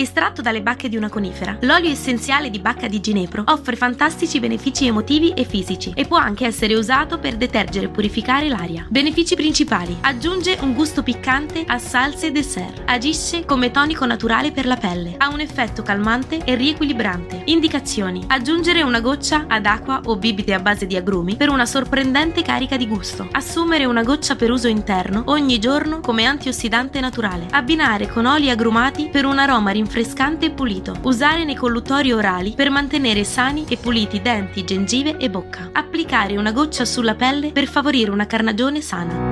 Estratto dalle bacche di una conifera, l'olio essenziale di bacca di ginepro offre fantastici benefici emotivi e fisici e può anche essere usato per detergere e purificare l'aria. Benefici principali: aggiunge un gusto piccante a salse e dessert, agisce come tonico naturale per la pelle, ha un effetto calmante e riequilibrante. Indicazioni: aggiungere una goccia ad acqua o bibite a base di agrumi per una sorprendente carica di gusto. Assumere una goccia per uso interno ogni giorno come antiossidante naturale. Abbinare con oli agrumati per un aroma rinfrescante e pulito. Usare nei colluttori orali per mantenere sani e puliti denti, gengive e bocca. Applicare una goccia sulla pelle per favorire una carnagione sana.